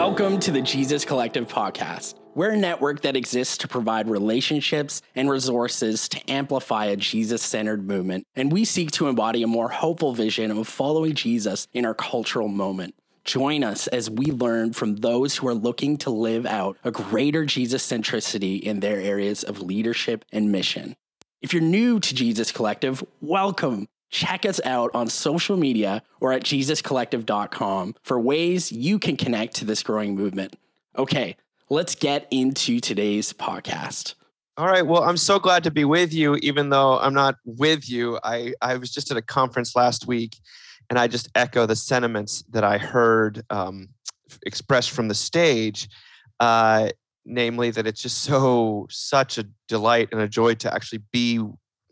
Welcome to the Jesus Collective podcast. We're a network that exists to provide relationships and resources to amplify a Jesus centered movement, and we seek to embody a more hopeful vision of following Jesus in our cultural moment. Join us as we learn from those who are looking to live out a greater Jesus centricity in their areas of leadership and mission. If you're new to Jesus Collective, welcome. Check us out on social media or at jesuscollective.com for ways you can connect to this growing movement. Okay, let's get into today's podcast. All right. Well, I'm so glad to be with you, even though I'm not with you. I, I was just at a conference last week and I just echo the sentiments that I heard um, expressed from the stage. Uh, namely, that it's just so, such a delight and a joy to actually be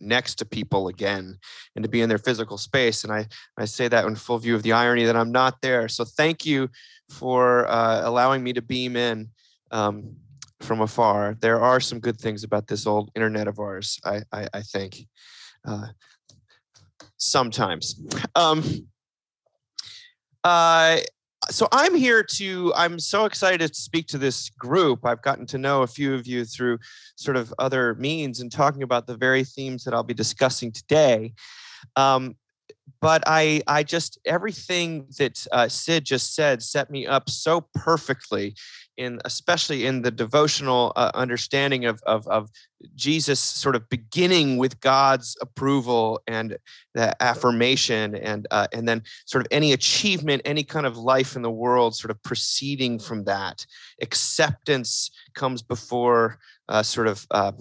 next to people again and to be in their physical space. And I, I say that in full view of the irony that I'm not there. So thank you for uh, allowing me to beam in um, from afar. There are some good things about this old internet of ours, I, I, I think. Uh, sometimes. Um, uh, so I'm here to, I'm so excited to speak to this group. I've gotten to know a few of you through sort of other means and talking about the very themes that I'll be discussing today. Um, but I, I just everything that uh, Sid just said set me up so perfectly in especially in the devotional uh, understanding of, of, of Jesus sort of beginning with God's approval and the affirmation and uh, and then sort of any achievement any kind of life in the world sort of proceeding from that. Acceptance comes before uh, sort of uh,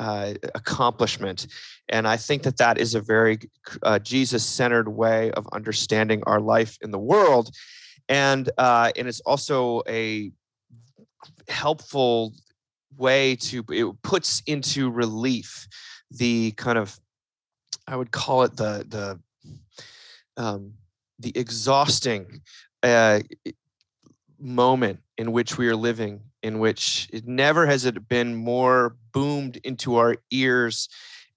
uh, accomplishment. And I think that that is a very uh, Jesus centered way of understanding our life in the world. And uh, and it's also a helpful way to it puts into relief the kind of I would call it the the um, the exhausting uh, moment in which we are living, in which it never has it been more boomed into our ears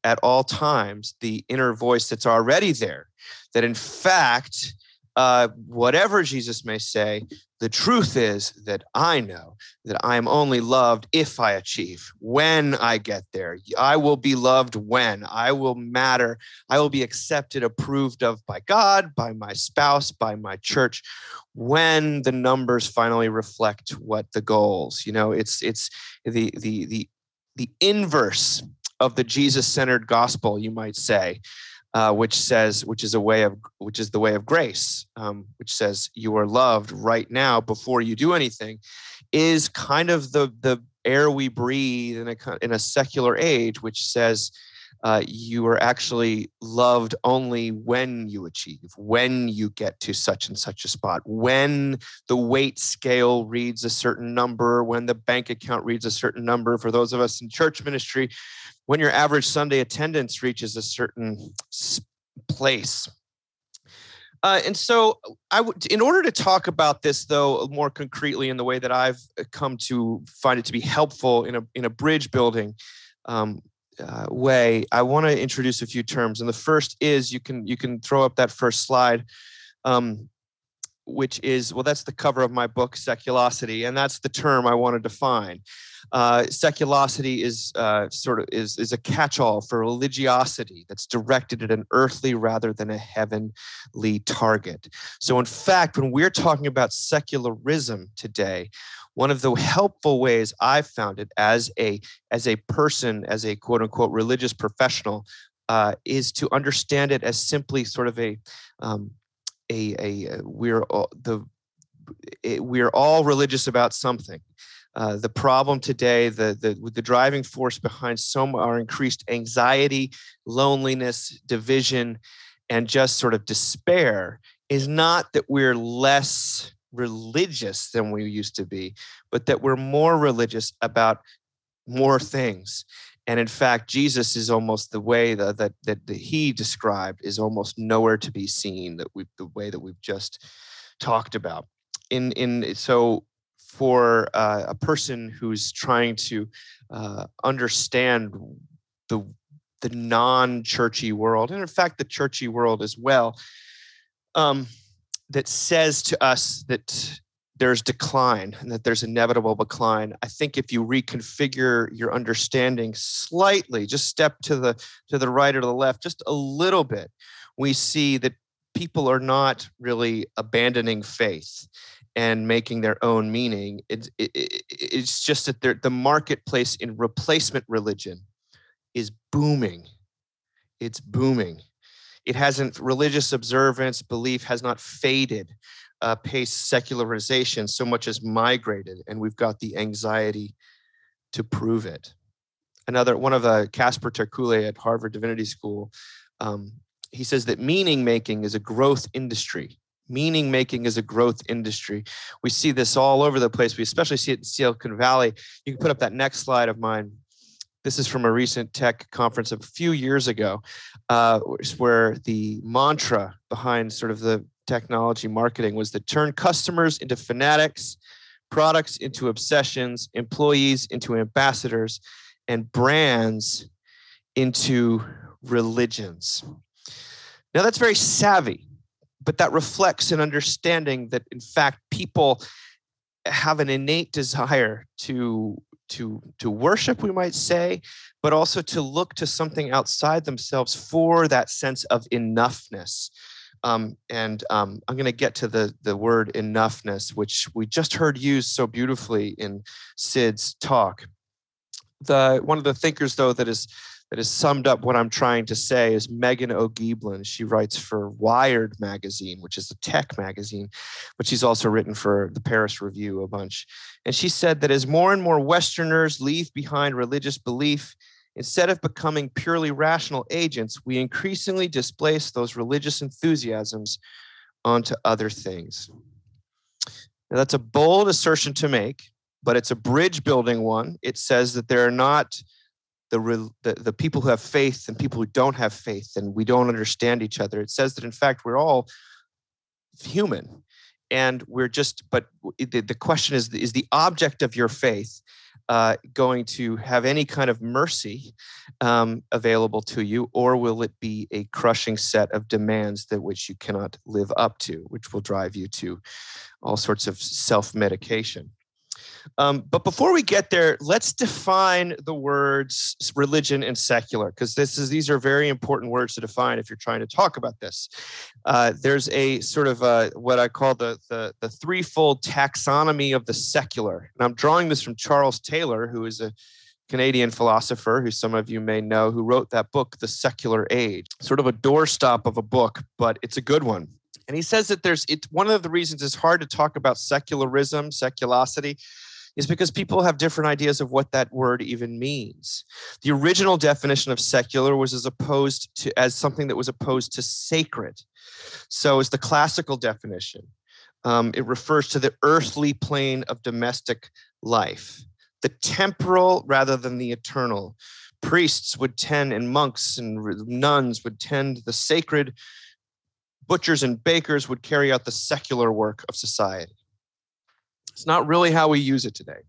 at all times, the inner voice that's already there, that in fact uh, whatever Jesus may say, the truth is that I know that I am only loved if I achieve. When I get there, I will be loved when I will matter. I will be accepted, approved of by God, by my spouse, by my church. When the numbers finally reflect what the goals, you know, it's it's the the the the inverse of the Jesus-centered gospel, you might say uh, which says, which is a way of, which is the way of grace, um, which says you are loved right now before you do anything, is kind of the the air we breathe in a in a secular age, which says uh, you are actually loved only when you achieve, when you get to such and such a spot, when the weight scale reads a certain number, when the bank account reads a certain number. For those of us in church ministry, when your average Sunday attendance reaches a certain place. Uh, and so, I would, in order to talk about this, though, more concretely in the way that I've uh, come to find it to be helpful in a in a bridge building um, uh, way, I want to introduce a few terms. And the first is you can you can throw up that first slide. Um, which is well that's the cover of my book seculosity and that's the term i want to define uh, seculosity is uh, sort of is, is a catch-all for religiosity that's directed at an earthly rather than a heavenly target so in fact when we're talking about secularism today one of the helpful ways i've found it as a as a person as a quote unquote religious professional uh, is to understand it as simply sort of a um, a, a uh, we're all, the it, we're all religious about something. Uh, the problem today, the, the the driving force behind some our increased anxiety, loneliness, division, and just sort of despair is not that we're less religious than we used to be, but that we're more religious about more things. And in fact jesus is almost the way that that, that, he described is almost nowhere to be seen that we the way that we've just talked about. In in so for uh, a person who's trying to uh, understand the the non-churchy world and in fact the churchy world as well um, that says to us that there's decline and that there's inevitable decline i think if you reconfigure your understanding slightly just step to the to the right or the left just a little bit we see that people are not really abandoning faith and making their own meaning. It, it, it, it's just that the marketplace in replacement religion is booming. It's booming it hasn't religious observance belief has not faded uh, pace secularization so much as migrated, and we've got the anxiety to prove it. Another one of the uh, Casper ter Kuile at Harvard Divinity School, um, he says that meaning making is a growth industry. Meaning making is a growth industry. We see this all over the place. We especially see it in Silicon Valley. You can put up that next slide of mine. This is from a recent tech conference a few years ago, uh, where the mantra behind sort of the technology marketing was to turn customers into fanatics, products into obsessions, employees into ambassadors, and brands into religions. Now, that's very savvy, but that reflects an understanding that, in fact, people have an innate desire to to to worship we might say but also to look to something outside themselves for that sense of enoughness um, and um, I'm going to get to the the word enoughness, which we just heard used so beautifully in Sid's talk. The one of the thinkers, though, that is that has summed up what I'm trying to say is Meghan O'Gieblin. She writes for Wired magazine, which is a tech magazine, but she's also written for the Paris Review a bunch. And she said that as more and more Westerners leave behind religious belief Instead of becoming purely rational agents, we increasingly displace those religious enthusiasms onto other things. Now, that's a bold assertion to make, but it's a bridge building one. It says that there are not the, the, the people who have faith and people who don't have faith, and we don't understand each other. It says that, in fact, we're all human and we're just but the, the question is is the object of your faith uh, going to have any kind of mercy um, available to you, or will it be a crushing set of demands that which you cannot live up to, which will drive you to all sorts of self medication? Um, but before we get there, let's define the words religion and secular, because this is these are very important words to define if you're trying to talk about this. Uh, there's a sort of a, what I call the, the the threefold taxonomy of the secular, and I'm drawing this from Charles Taylor, who is a Canadian philosopher who some of you may know, who wrote that book, The Secular Age, sort of a doorstop of a book, but it's a good one. And he says that there's it one of the reasons it's hard to talk about secularism, seculosity, is because people have different ideas of what that word even means. The original definition of secular was as opposed to as something that was opposed to sacred. So is the classical definition. Um, it refers to the earthly plane of domestic life, the temporal rather than the eternal. Priests would tend, and monks and nuns would tend the sacred. Butchers and bakers would carry out the secular work of society. It's not really how we use it today.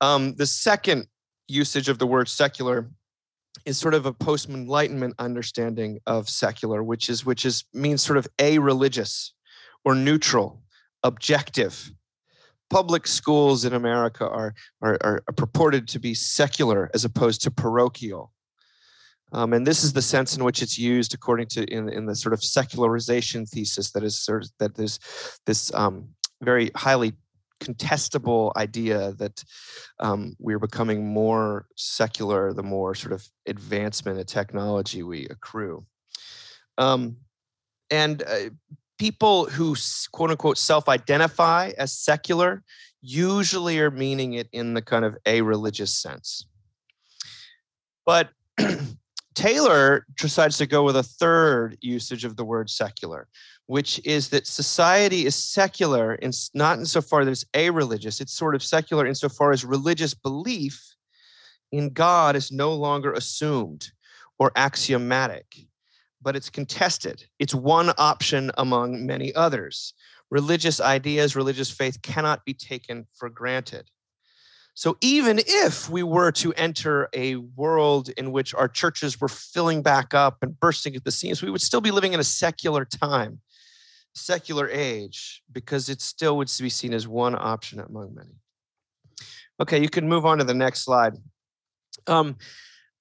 Um, the second usage of the word secular is sort of a post enlightenment understanding of secular which is which is means sort of a religious or neutral objective public schools in america are, are, are purported to be secular as opposed to parochial um, and this is the sense in which it's used according to in, in the sort of secularization thesis that is sort of, that there's this um, very highly contestable idea that um, we're becoming more secular the more sort of advancement of technology we accrue. Um, and uh, people who quote unquote self identify as secular usually are meaning it in the kind of a religious sense. But Taylor decides to go with a third usage of the word secular, which is that society is secular, in, not insofar that it's a religious, it's sort of secular insofar as religious belief in God is no longer assumed or axiomatic, but it's contested. It's one option among many others. Religious ideas, religious faith cannot be taken for granted. So even if we were to enter a world in which our churches were filling back up and bursting at the seams, we would still be living in a secular time secular age because it still would be seen as one option among many. Okay, you can move on to the next slide. Um,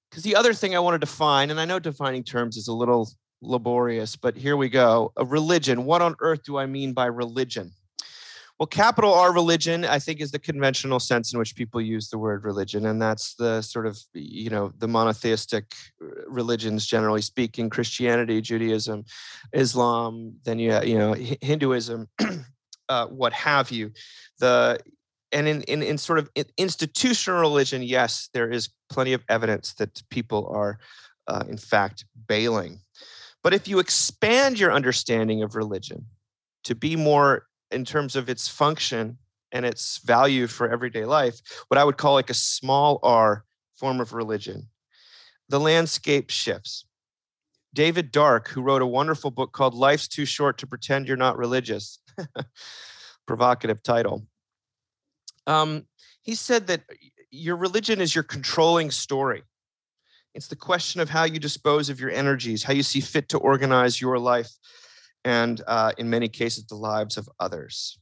because the other thing I want to define, and I know defining terms is a little laborious, but here we go. A religion. What on earth do I mean by religion? Well, capital R religion, I think, is the conventional sense in which people use the word religion, and that's the sort of you know the monotheistic uh, religions, generally speaking, Christianity, Judaism, Islam, then you you know Hinduism, uh, what have you. The and in, in, in sort of institutional religion, yes, there is plenty of evidence that people are, uh, in fact, bailing. But if you expand your understanding of religion to be more in terms of its function and its value for everyday life, what I would call like a small r form of religion, the landscape shifts. David Dark, who wrote a wonderful book called Life's Too Short to Pretend You're Not Religious, provocative title um, he said that your religion is your controlling story. It's the question of how you dispose of your energies, how you see fit to organize your life, and uh, in many cases, the lives of others.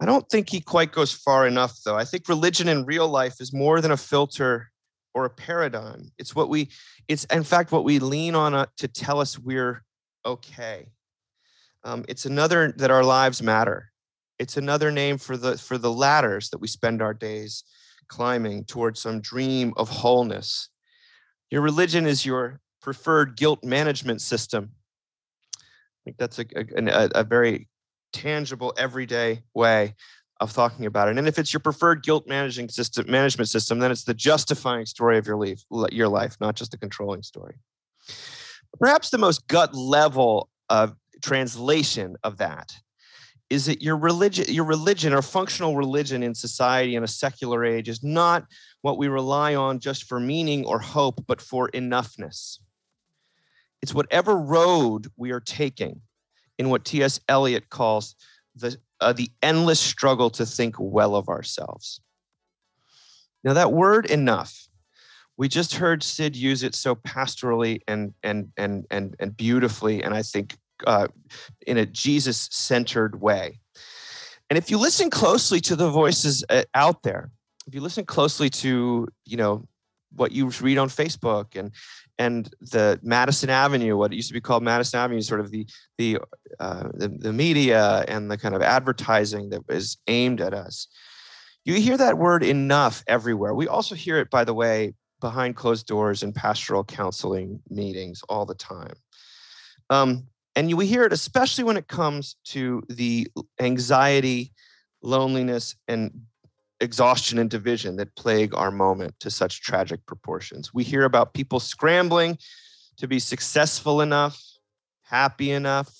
I don't think he quite goes far enough, though. I think religion in real life is more than a filter or a paradigm. It's what we, it's in fact what we lean on uh, to tell us we're okay. Um, it's another that our lives matter. It's another name for the for the ladders that we spend our days climbing towards some dream of wholeness. Your religion is your preferred guilt management system. Think that's a, a, a very tangible, everyday way of talking about it. And if it's your preferred guilt managing system, management system, then it's the justifying story of your life, your life, not just the controlling story. Perhaps the most gut level of translation of that is that your religion your religion or functional religion in society in a secular age is not what we rely on just for meaning or hope but for enoughness it's whatever road we are taking in what ts eliot calls the uh, the endless struggle to think well of ourselves now that word enough we just heard sid use it so pastorally and and and and, and beautifully and i think uh, in a Jesus centered way. And if you listen closely to the voices uh, out there, if you listen closely to, you know, what you read on Facebook and and the Madison Avenue, what it used to be called Madison Avenue, sort of the the, uh, the the media and the kind of advertising that is aimed at us. You hear that word enough everywhere. We also hear it, by the way, behind closed doors in pastoral counseling meetings all the time. Um, and we hear it especially when it comes to the anxiety, loneliness, and exhaustion and division that plague our moment to such tragic proportions. We hear about people scrambling to be successful enough, happy enough,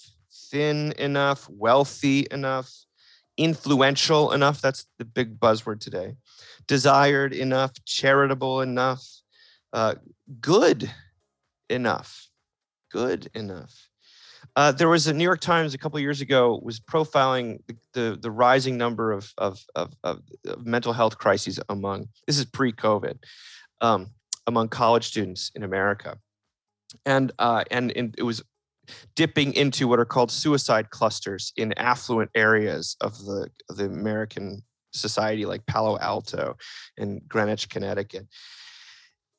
thin enough, wealthy enough, influential enough. That's the big buzzword today. Desired enough, charitable enough, uh, good enough, good enough. Uh, there was a New York Times a couple years ago was profiling the, the, the rising number of, of, of, of, mental health crises among this is pre-COVID um, among college students in America, and uh, and, and it was dipping into what are called suicide clusters in affluent areas of the the American society, like Palo Alto and Greenwich, Connecticut.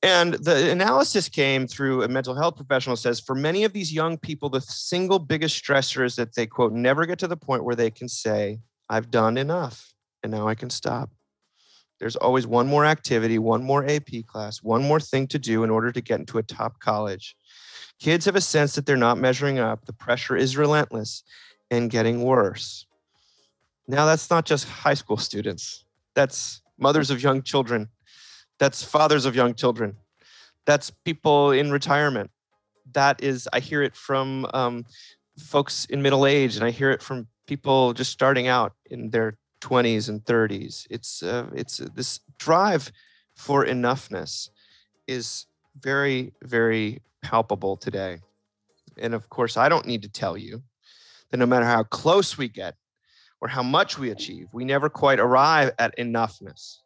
And the analysis came through a mental health professional says for many of these young people, the single biggest stressor is that they, quote, never get to the point where they can say, I've done enough and now I can stop. There's always one more activity, one more AP class, one more thing to do in order to get into a top college. Kids have a sense that they're not measuring up. The pressure is relentless and getting worse. Now, that's not just high school students, that's mothers of young children that's fathers of young children. That's people in retirement. That is i hear it from um, folks in middle age and i hear it from people just starting out in their 20s and 30s it's uh, it's uh, this drive for enoughness is very very palpable today. And of course i don't need to tell you that no matter how close we get or how much we achieve we never quite arrive at enoughness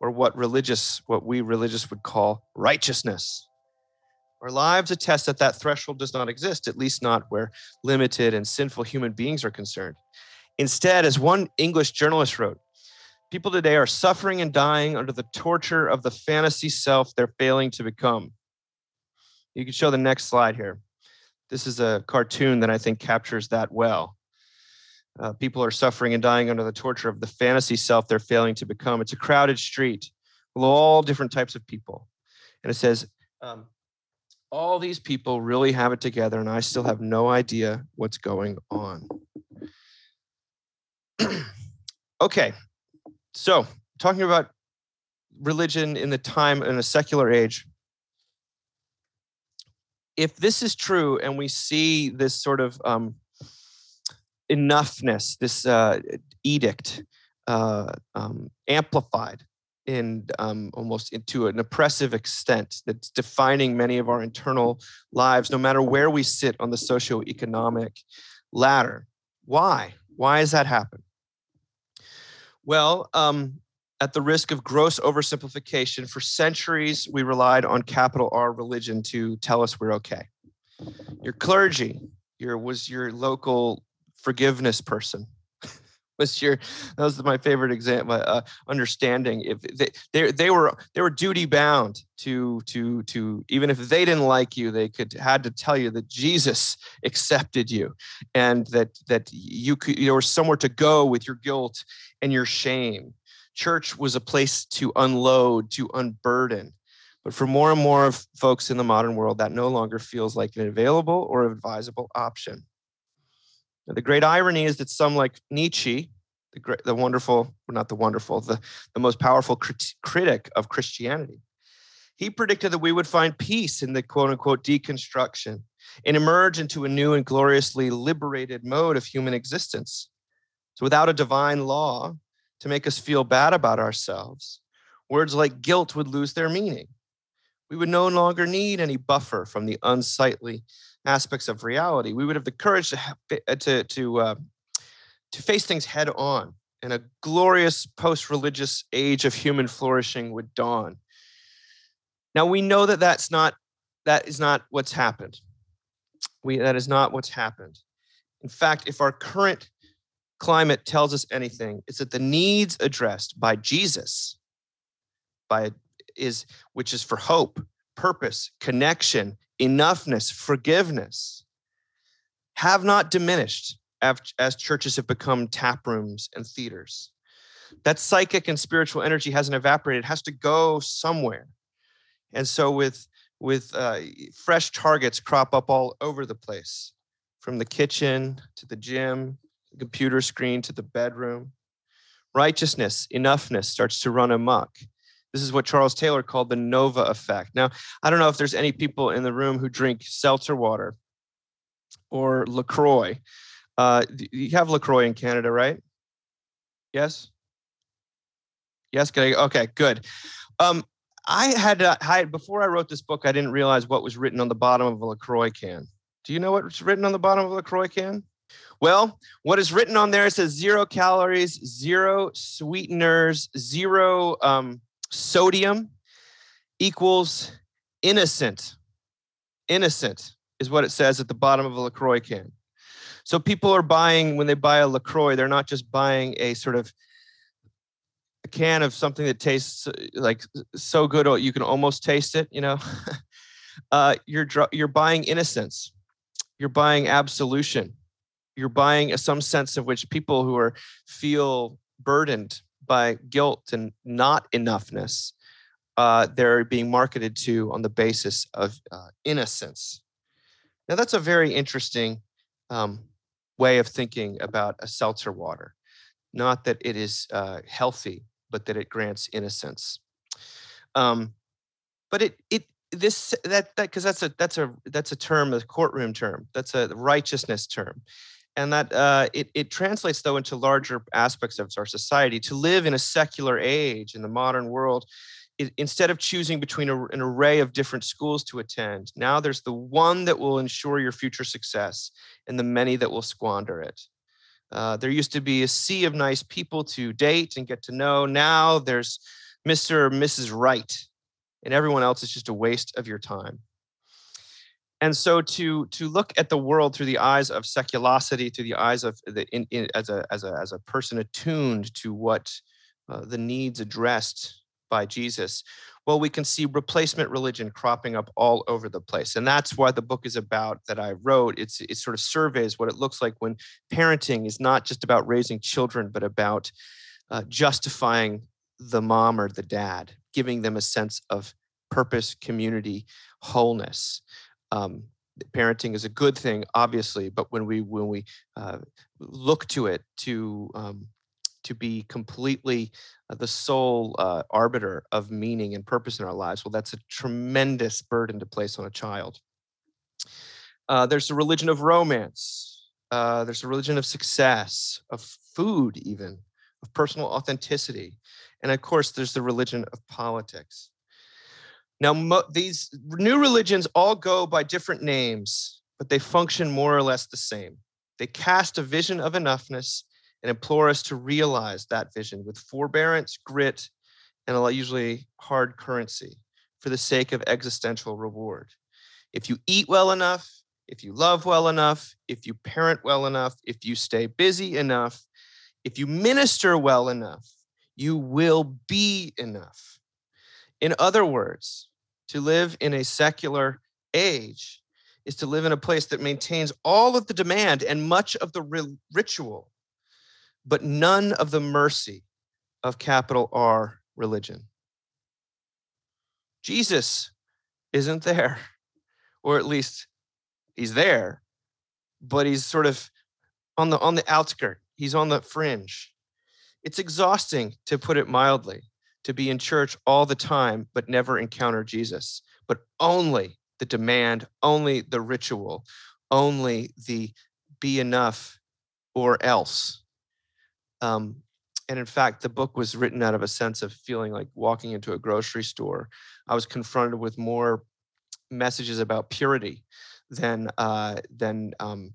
or what religious what we religious would call righteousness Our lives attest that that threshold does not exist, at least not where limited and sinful human beings are concerned. Instead, as one English journalist wrote, people today are suffering and dying under the torture of the fantasy self they're failing to become. You can show the next slide here. This is a cartoon that I think captures that well. Uh, people are suffering and dying under the torture of the fantasy self they're failing to become. It's a crowded street with all different types of people. And it says, um, all these people really have it together, and I still have no idea what's going on. okay, so talking about religion in the time in a secular age. If this is true, and we see this sort of um, enoughness, this uh, edict uh, um, amplified in um, almost into an oppressive extent that's defining many of our internal lives, no matter where we sit on the socioeconomic ladder. Why? Why has that happened? Well, um, at the risk of gross oversimplification, for centuries we relied on capital R religion to tell us we're okay. Your clergy, your was your local forgiveness person. Was your that was my favorite example uh, understanding. If they, they they were they were duty bound to to to even if they didn't like you they could had to tell you that Jesus accepted you and that that you could there was somewhere to go with your guilt and your shame. Church was a place to unload to unburden. But for more and more of folks in the modern world that no longer feels like an available or advisable option now, the great irony is that some like Nietzsche, the, great, the wonderful, well, not the wonderful, the, the most powerful crit- critic of Christianity, he predicted that we would find peace in the quote unquote deconstruction and emerge into a new and gloriously liberated mode of human existence. So, without a divine law to make us feel bad about ourselves, words like guilt would lose their meaning. We would no longer need any buffer from the unsightly aspects of reality. We would have the courage to uh, to to uh, to face things head on, and a glorious post-religious age of human flourishing would dawn. Now we know that that's not that is not what's happened. We that is not what's happened. In fact, if our current climate tells us anything, it's that the needs addressed by Jesus, by is which is for hope, purpose, connection, enoughness, forgiveness have not diminished as churches have become tap rooms and theaters. That psychic and spiritual energy hasn't evaporated, it has to go somewhere. And so, with with uh, fresh targets crop up all over the place, from the kitchen to the gym, the computer screen to the bedroom. Righteousness, enoughness starts to run amok. This is what Charles Taylor called the Nova effect. Now, I don't know if there's any people in the room who drink seltzer water or LaCroix. Uh, you have LaCroix in Canada, right? Yes? Yes, okay, good. Um, I had to hide before I wrote this book, I didn't realize what was written on the bottom of a LaCroix can. Do you know what's written on the bottom of a LaCroix can? Well, what is written on there says zero calories, zero sweeteners, zero um, sodium equals innocent. Innocent is what it says at the bottom of a LaCroix can. So people are buying, when they buy a LaCroix, they're not just buying a sort of a can of something that tastes uh, like so good you can almost taste it, you know. uh, you're you're buying innocence. You're buying absolution. You're buying some sense of which people who are feel burdened by guilt and not enoughness, uh, they're being marketed to on the basis of uh, innocence. Now, that's a very interesting um, way of thinking about a seltzer water. Not that it is uh, healthy, but that it grants innocence. Um, but it it this that that because that's a that's a that's a term, a courtroom term. That's a righteousness term and that uh, it, it translates though into larger aspects of our society. To live in a secular age in the modern world it, instead of choosing between a, an array of different schools to attend now there's the one that will ensure your future success and the many that will squander it. Uh, there used to be a sea of nice people to date and get to know. Now there's mr or mrs right and everyone else is just a waste of your time and so to to look at the world through the eyes of seculosity through the eyes of the in, in, as a as a as a person attuned to what uh, the needs addressed by jesus well we can see replacement religion cropping up all over the place. And that's why the book is about that i wrote. It's it sort of surveys what it looks like when parenting is not just about raising children but about uh, justifying the mom or the dad giving them a sense of purpose community wholeness um, parenting is a good thing, obviously, but when we when we uh, look to it to um, to be completely uh, the sole uh, arbiter of meaning and purpose in our lives, well, that's a tremendous burden to place on a child. Uh, there's a religion of romance. Uh, there's a religion of success, of food, even of personal authenticity, and of course, there's the religion of politics. Now, mo- these new religions all go by different names, but they function more or less the same. They cast a vision of enoughness and implore us to realize that vision with forbearance, grit, and a usually hard currency for the sake of existential reward. If you eat well enough, if you love well enough, if you parent well enough, if you stay busy enough, if you minister well enough, you will be enough. In other words, to live in a secular age is to live in a place that maintains all of the demand and much of the ritual, but none of the mercy of capital R religion. Jesus isn't there, or at least he's there, but he's sort of on the on the outskirt. He's on the fringe. It's exhausting to put it mildly to be in church all the time, but never encounter Jesus, but only the demand, only the ritual, only the be enough or else. Um, and in fact, the book was written out of a sense of feeling like walking into a grocery store. I was confronted with more messages about purity than uh, than um,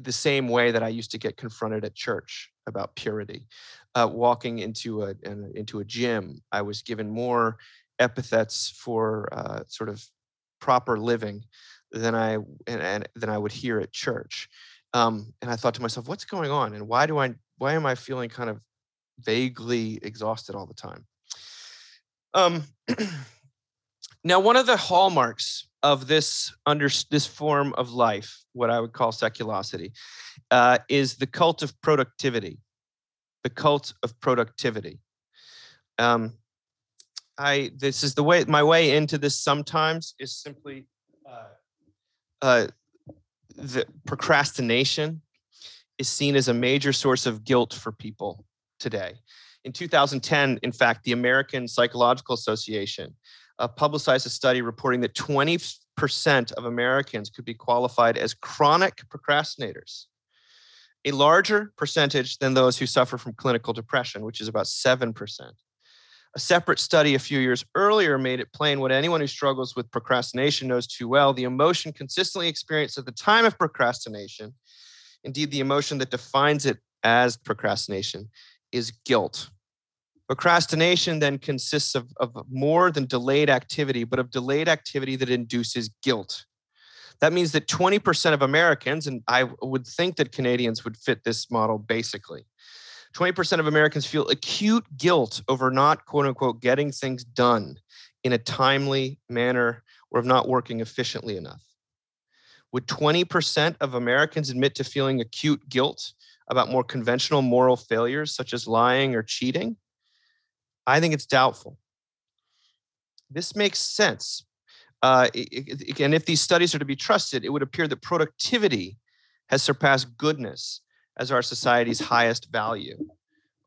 the same way that I used to get confronted at church about purity. Uh, walking into a an, into a gym, I was given more epithets for uh, sort of proper living than I and, and than I would hear at church. Um, and I thought to myself, what's going on, and why do I why am I feeling kind of vaguely exhausted all the time? Um, now, one of the hallmarks of this under this form of life, what I would call seculosity, uh, is the cult of productivity. The cult of productivity. Um, I this is the way my way into this sometimes is simply uh, uh, the procrastination is seen as a major source of guilt for people today. In 2010, in fact, the American Psychological Association uh, publicized a study reporting that 20% of Americans could be qualified as chronic procrastinators, a larger percentage than those who suffer from clinical depression, which is about 7%. A separate study a few years earlier made it plain what anyone who struggles with procrastination knows too well the emotion consistently experienced at the time of procrastination, indeed, the emotion that defines it as procrastination, is guilt. Procrastination then consists of, of more than delayed activity, but of delayed activity that induces guilt. That means that 20% of Americans, and I would think that Canadians would fit this model basically, 20% of Americans feel acute guilt over not, quote unquote, getting things done in a timely manner or of not working efficiently enough. Would 20% of Americans admit to feeling acute guilt about more conventional moral failures, such as lying or cheating? I think it's doubtful. This makes sense. Uh, and if these studies are to be trusted, it would appear that productivity has surpassed goodness as our society's highest value.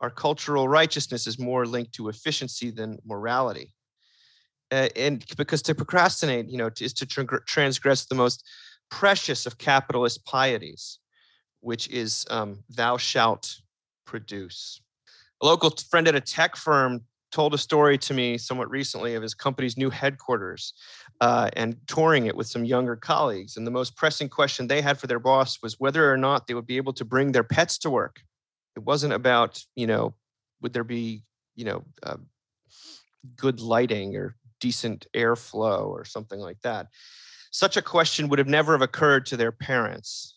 Our cultural righteousness is more linked to efficiency than morality. Uh, and because to procrastinate, you know, is to transgress the most precious of capitalist pieties, which is um, thou shalt produce. A local friend at a tech firm told a story to me somewhat recently of his company's new headquarters uh, and touring it with some younger colleagues. And the most pressing question they had for their boss was whether or not they would be able to bring their pets to work. It wasn't about, you know, would there be, you know, uh, good lighting or decent airflow or something like that. such a question would have never have occurred to their parents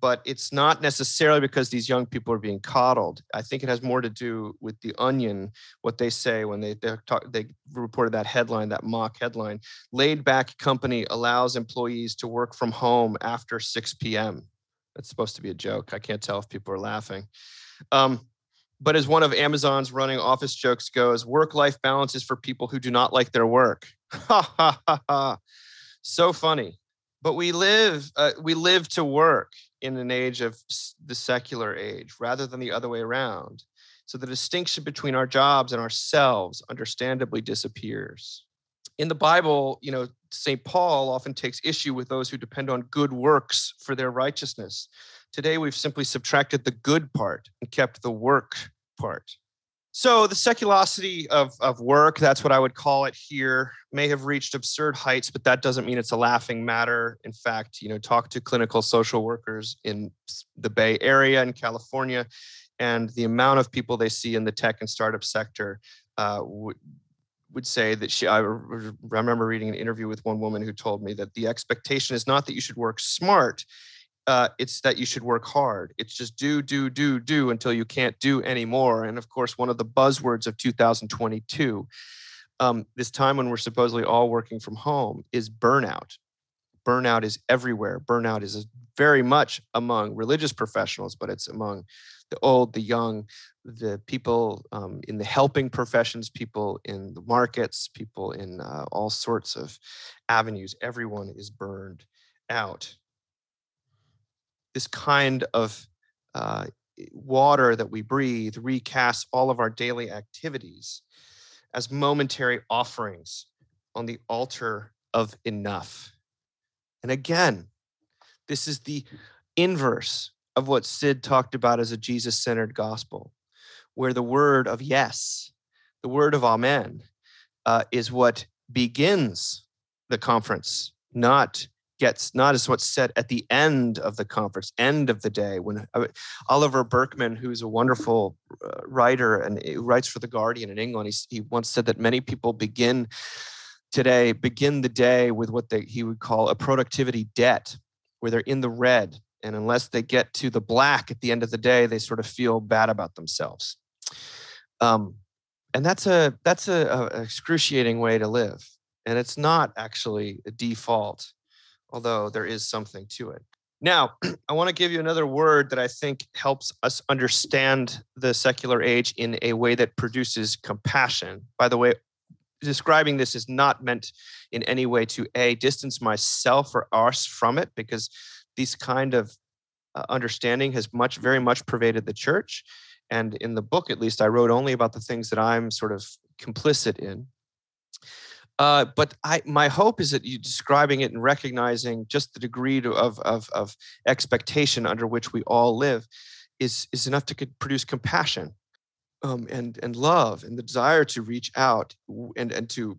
but it's not necessarily because these young people are being coddled. I think it has more to do with the Onion, what they say when they talk, they reported that headline, that mock headline. Laid back company allows employees to work from home after 6 p.m. That's supposed to be a joke. I can't tell if people are laughing. Um, but as one of Amazon's running office jokes goes, work life balance is for people who do not like their work. Ha ha ha ha. So funny. But we live, uh, we live to work in an age of the secular age rather than the other way around. So the distinction between our jobs and ourselves understandably disappears. In the Bible, you know, St. Paul often takes issue with those who depend on good works for their righteousness. Today, we've simply subtracted the good part and kept the work part. So the seculosity of, of work, that's what I would call it here, may have reached absurd heights, but that doesn't mean it's a laughing matter. In fact, you know, talk to clinical social workers in the Bay Area in California, and the amount of people they see in the tech and startup sector uh, would would say that she I remember reading an interview with one woman who told me that the expectation is not that you should work smart uh, it's that you should work hard. It's just do, do, do, do until you can't do anymore. And of course, one of the buzzwords of 2022, um, this time when we're supposedly all working from home, is burnout. Burnout is everywhere. Burnout is very much among religious professionals, but it's among the old, the young, the people um, in the helping professions, people in the markets, people in uh, all sorts of avenues. Everyone is burned out this kind of uh, water that we breathe recasts all of our daily activities as momentary offerings on the altar of enough. And again, this is the inverse of what Sid talked about as a Jesus centered gospel, where the word of yes, the word of amen, uh, is what begins the conference, not gets not as what's said at the end of the conference, end of the day. When uh, Oliver Burkeman, who's a wonderful uh, writer and writes for the Guardian in England, he, he once said that many people begin today begin the day with what they, he would call a productivity debt, where they're in the red, and unless they get to the black at the end of the day, they sort of feel bad about themselves. Um, and that's a that's a, a excruciating way to live, and it's not actually a default although there is something to it. Now, I want to give you another word that I think helps us understand the secular age in a way that produces compassion. By the way, describing this is not meant in any way to a distance myself or us from it because this kind of uh, understanding has much very much pervaded the church and in the book at least i wrote only about the things that i'm sort of complicit in uh, but I, my hope is that you describing it and recognizing just the degree to, of, of, of expectation under which we all live is, is enough to produce compassion um, and, and love and the desire to reach out and, and to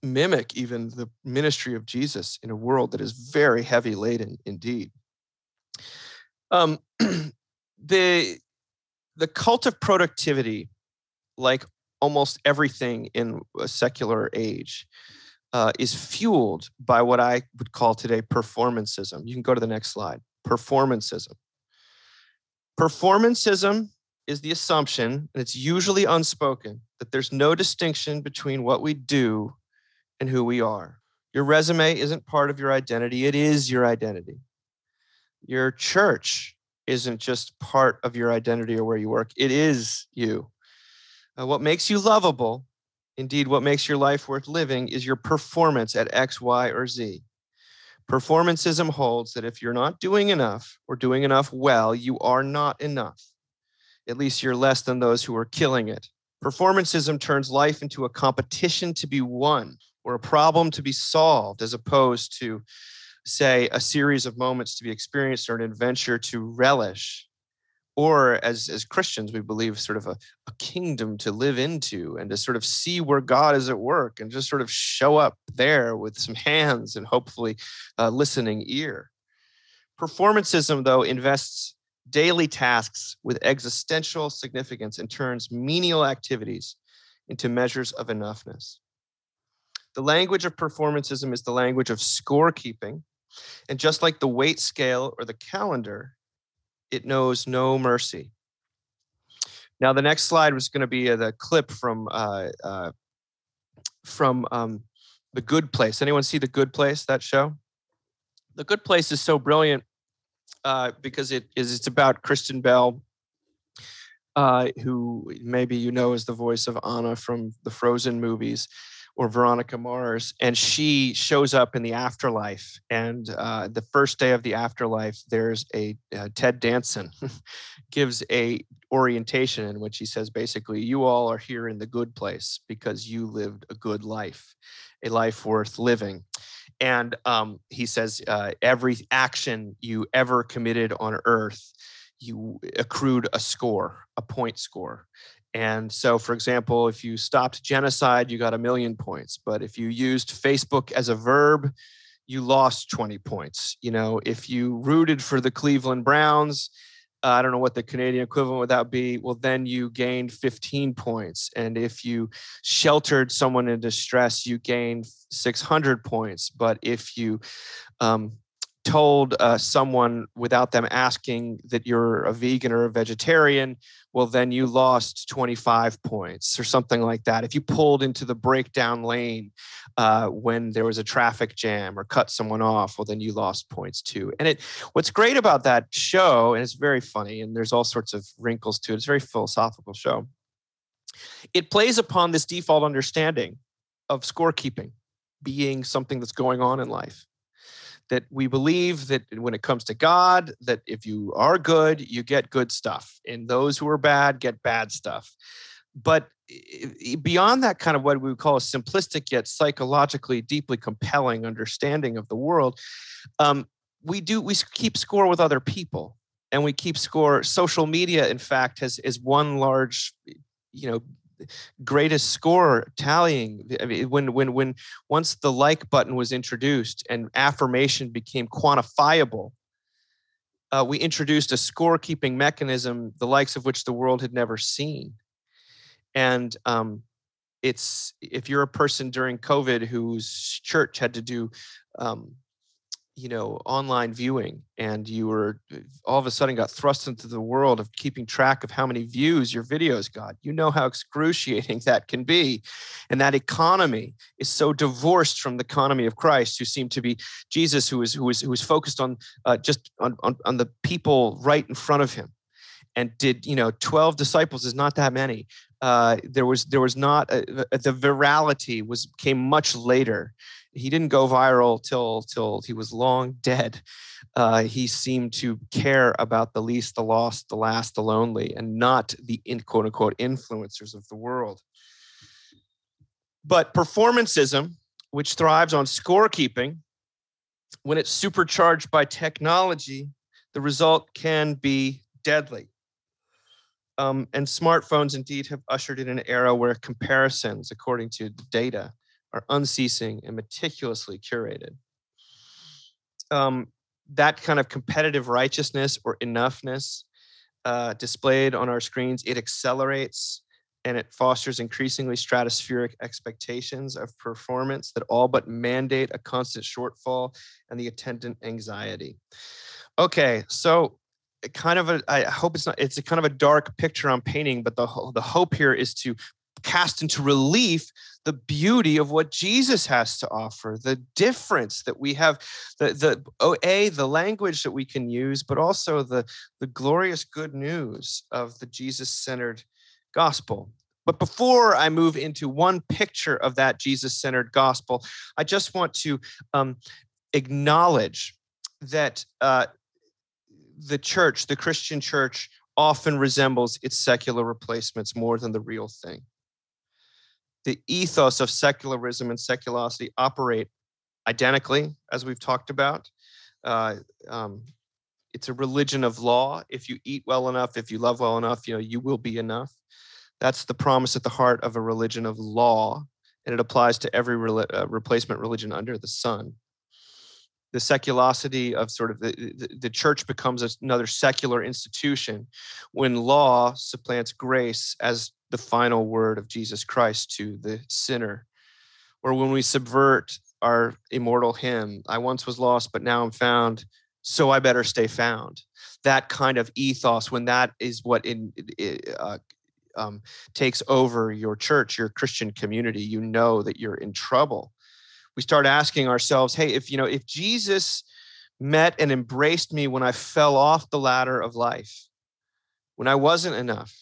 mimic even the ministry of Jesus in a world that is very heavy laden indeed. Um, the, the cult of productivity, like almost everything in a secular age uh, is fueled by what I would call today performancism. You can go to the next slide. Performancism. Performancism is the assumption, and it's usually unspoken, that there's no distinction between what we do and who we are. Your resume isn't part of your identity, it is your identity. Your church isn't just part of your identity or where you work, it is you. Uh, what makes you lovable, indeed, what makes your life worth living, is your performance at X, Y, or Z. Performancism holds that if you're not doing enough or doing enough well, you are not enough. At least you're less than those who are killing it. Performancism turns life into a competition to be won or a problem to be solved, as opposed to, say, a series of moments to be experienced or an adventure to relish or as as christians we believe sort of a, a kingdom to live into and to sort of see where god is at work and just sort of show up there with some hands and hopefully a listening ear performancism though invests daily tasks with existential significance and turns menial activities into measures of enoughness The language of performancism is the language of scorekeeping. And just like the weight scale or the calendar, it knows no mercy. Now, the next slide was going to be uh, the clip from uh, uh, from um, the Good Place. Anyone see the Good Place? That show. The Good Place is so brilliant uh, because it is it's about Kristen Bell, uh, who maybe you know is the voice of Anna from the Frozen movies, or Veronica Mars, and she shows up in the afterlife. And uh, the first day of the afterlife, there's a uh, Ted Danson gives a orientation in which he says basically, you all are here in the good place because you lived a good life, a life worth living. And um, he says uh, every action you ever committed on earth you accrued a score, a point score. And so, for example, if you stopped genocide, you got a million points. But if you used Facebook as a verb, you lost 20 points. You know, if you rooted for the Cleveland Browns, uh, I don't know what the Canadian equivalent would that be. Well, then you gained 15 points. And if you sheltered someone in distress, you gained 600 points. But if you um, told uh, someone without them asking that you're a vegan or a vegetarian, well, then you lost 25 points or something like that. If you pulled into the breakdown lane uh, when there was a traffic jam or cut someone off, well, then you lost points too. And it, what's great about that show, and it's very funny, and there's all sorts of wrinkles to it. It's a very philosophical show. It plays upon this default understanding of scorekeeping being something that's going on in life that we believe that when it comes to God, that if you are good, you get good stuff, and those who are bad get bad stuff. But beyond that kind of what we would call a simplistic yet psychologically deeply compelling understanding of the world, um, we do we keep score with other people, and we keep score. Social media, in fact, has is one large, you know, greatest score tallying I mean, when when when once the like button was introduced and affirmation became quantifiable uh, we introduced a scorekeeping mechanism the likes of which the world had never seen. And um, it's if you're a person during covid whose church had to do um, you know online viewing and you were uh, all of a sudden got thrust into the world of keeping track of how many views your videos got. You know how excruciating that can be and that economy is so divorced from the economy of christ who seemed to be jesus who was who was who was focused on uh, just on, on on the people right in front of him. And did you know 12 disciples is not that many. Uh, there was there was not a, the virality was came much later he didn't go viral till till he was long dead. Uh, he seemed to care about the least, the lost, the last, the lonely, and not the in, quote unquote influencers of the world. But performancism, which thrives on scorekeeping, when it's supercharged by technology, the result can be deadly. Um, and smartphones indeed have ushered in an era where comparisons, according to data, are unceasing and meticulously curated. Um, that kind of competitive righteousness or enoughness uh, displayed on our screens, it accelerates and it fosters increasingly stratospheric expectations of performance that all but mandate a constant shortfall and the attendant anxiety. Okay, so kind of a i hope it's not it's a kind of a dark picture i'm painting but the the hope here is to cast into relief the beauty of what Jesus has to offer, the difference that we have, the the oh, a the language that we can use, but also the the glorious good news of the Jesus-centered gospel. But before I move into one picture of that Jesus-centered gospel, I just want to um, acknowledge that uh, the church, the Christian church, often resembles its secular replacements more than the real thing the ethos of secularism and secularity operate identically, as we've talked about. Uh, um, it's a religion of law. If you eat well enough, if you love well enough, you know you will be enough. That's the promise at the heart of a religion of law, and it applies to every re- uh, replacement religion under the sun. The secularity of sort of the, the, the church becomes another secular institution when law supplants grace as the final word of Jesus Christ to the sinner. or when we subvert our immortal hymn, I once was lost, but now I'm found, so I better stay found. That kind of ethos, when that is what in, uh, um, takes over your church, your Christian community, you know that you're in trouble. We start asking ourselves, hey, if you know, if Jesus met and embraced me when I fell off the ladder of life, when I wasn't enough,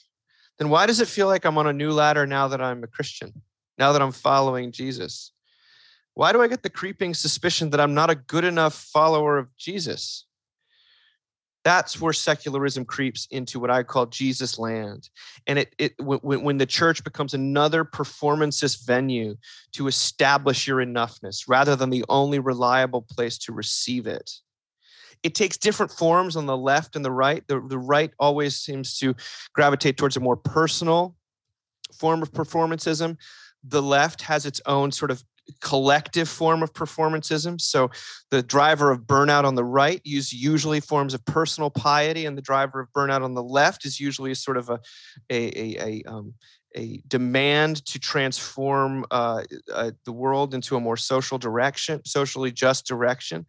then why does it feel like I'm on a new ladder now that I'm a Christian, now that I'm following Jesus? Why do I get the creeping suspicion that I'm not a good enough follower of Jesus? That's where secularism creeps into what I call Jesus land. And it, it when, when the church becomes another performances venue to establish your enoughness rather than the only reliable place to receive it. It takes different forms on the left and the right. The, the right always seems to gravitate towards a more personal form of performancism. The left has its own sort of collective form of performancism. So the driver of burnout on the right use usually forms of personal piety, and the driver of burnout on the left is usually sort of a a a, a um, a demand to transform uh, uh, the world into a more social direction, socially just direction.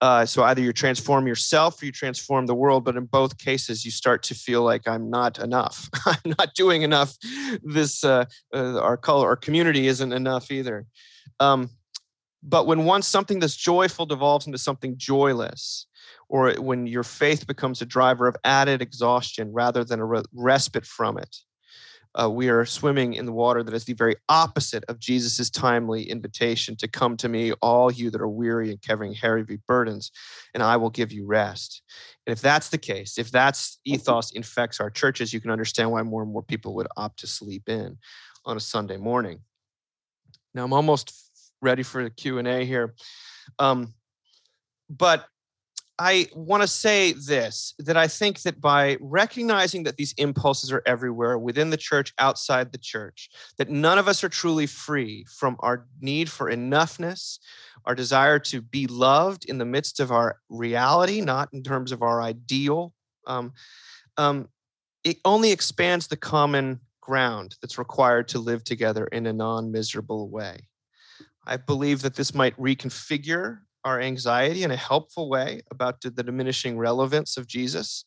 Uh, so either you transform yourself or you transform the world, but in both cases, you start to feel like I'm not enough. I'm not doing enough. This uh, uh, our color, our community isn't enough either. Um, but when once something that's joyful devolves into something joyless, or when your faith becomes a driver of added exhaustion rather than a re- respite from it, uh, we are swimming in the water that is the very opposite of Jesus' timely invitation to come to me, all you that are weary and carrying heavy burdens, and I will give you rest. And if that's the case, if that's ethos infects our churches, you can understand why more and more people would opt to sleep in on a Sunday morning. Now I'm almost ready for the Q and A here, um, but I want to say this that I think that by recognizing that these impulses are everywhere within the church, outside the church, that none of us are truly free from our need for enoughness, our desire to be loved in the midst of our reality, not in terms of our ideal. Um, um, it only expands the common ground that's required to live together in a non miserable way. I believe that this might reconfigure our anxiety in a helpful way about the diminishing relevance of Jesus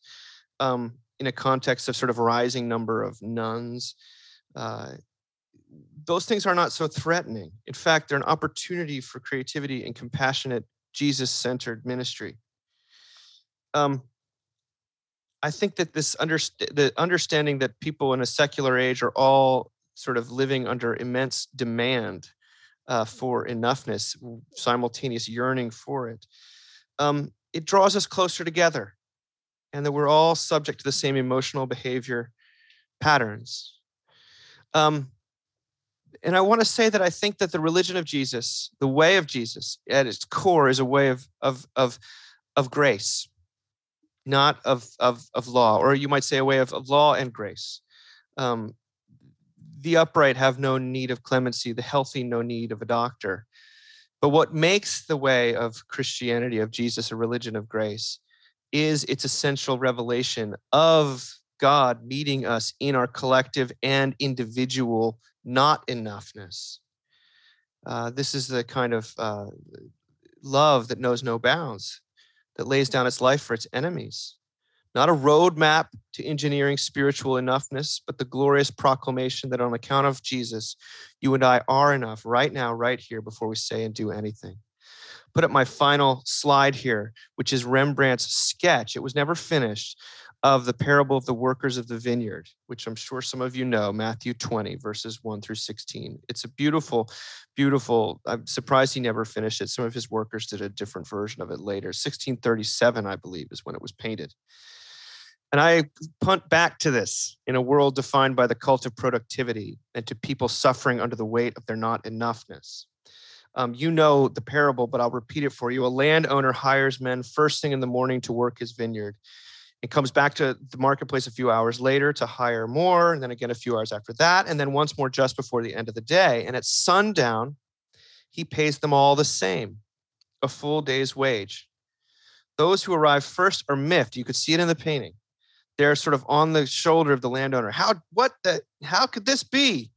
um, in a context of sort of rising number of nones. Uh, those things are not so threatening. In fact, they're an opportunity for creativity and compassionate, Jesus centered ministry. Um, I think that this underst- the understanding that people in a secular age are all sort of living under immense demand uh, for enoughness, simultaneous yearning for it, um, it draws us closer together, and that we're all subject to the same emotional behavior patterns. Um, and I want to say that I think that the religion of Jesus, the way of Jesus, at its core, is a way of of of of grace not of, of, of law, or you might say a way of, of law and grace. Um, the upright have no need of clemency, the healthy no need of a doctor. But what makes the way of Christianity, of Jesus, a religion of grace, is its essential revelation of God meeting us in our collective and individual not enoughness. Uh, this is the kind of uh, love that knows no bounds that lays down its life for its enemies. Not a roadmap to engineering spiritual enoughness, but the glorious proclamation that on account of Jesus, you and I are enough right now, right here, before we say and do anything. Put up my final slide here, which is Rembrandt's sketch. It was never finished of the parable of the workers of the vineyard, which I'm sure some of you know, Matthew 20, verses 1 through 16. It's a beautiful, beautiful. I'm surprised he never finished it. Some of his workers did a different version of it later. 1637, I believe, is when it was painted. And I punt back to this in a world defined by the cult of productivity and to people suffering under the weight of their not enoughness. Um, you know the parable, but I'll repeat it for you. A landowner hires men first thing in the morning to work his vineyard. It comes back to the marketplace a few hours later to hire more, and then again a few hours after that, and then once more just before the end of the day. And at sundown, he pays them all the same a full day's wage. Those who arrive first are miffed. You could see it in the painting. They're sort of on the shoulder of the landowner. How what the how could this be?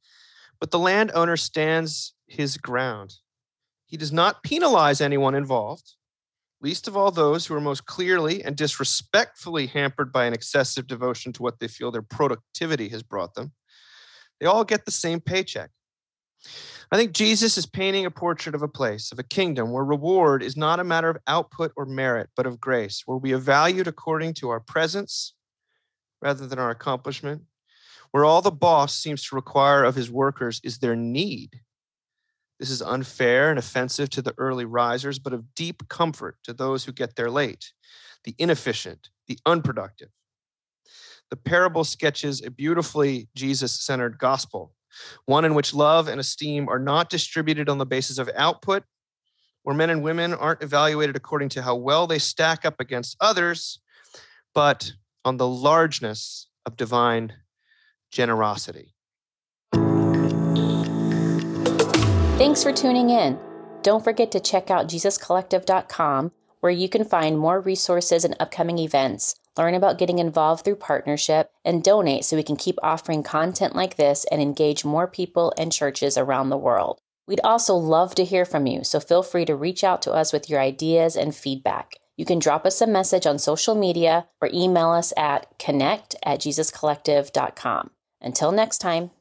But the landowner stands his ground. He does not penalize anyone involved, least of all those who are most clearly and disrespectfully hampered by an excessive devotion to what they feel their productivity has brought them. They all get the same paycheck. I think Jesus is painting a portrait of a place, of a kingdom where reward is not a matter of output or merit, but of grace, where we are valued according to our presence rather than our accomplishment, where all the boss seems to require of his workers is their need. This is unfair and offensive to the early risers, but of deep comfort to those who get there late, the inefficient, the unproductive. The parable sketches a beautifully Jesus centered gospel one in which love and esteem are not distributed on the basis of output, where men and women aren't evaluated according to how well they stack up against others, but on the largeness of divine generosity. Thanks for tuning in. Don't forget to check out JesusCollective.com, where you can find more resources and upcoming events learn about getting involved through partnership, and donate so we can keep offering content like this and engage more people and churches around the world. We'd also love to hear from you, so feel free to reach out to us with your ideas and feedback. You can drop us a message on social media or email us at connect at jesuscollective.com. Until next time.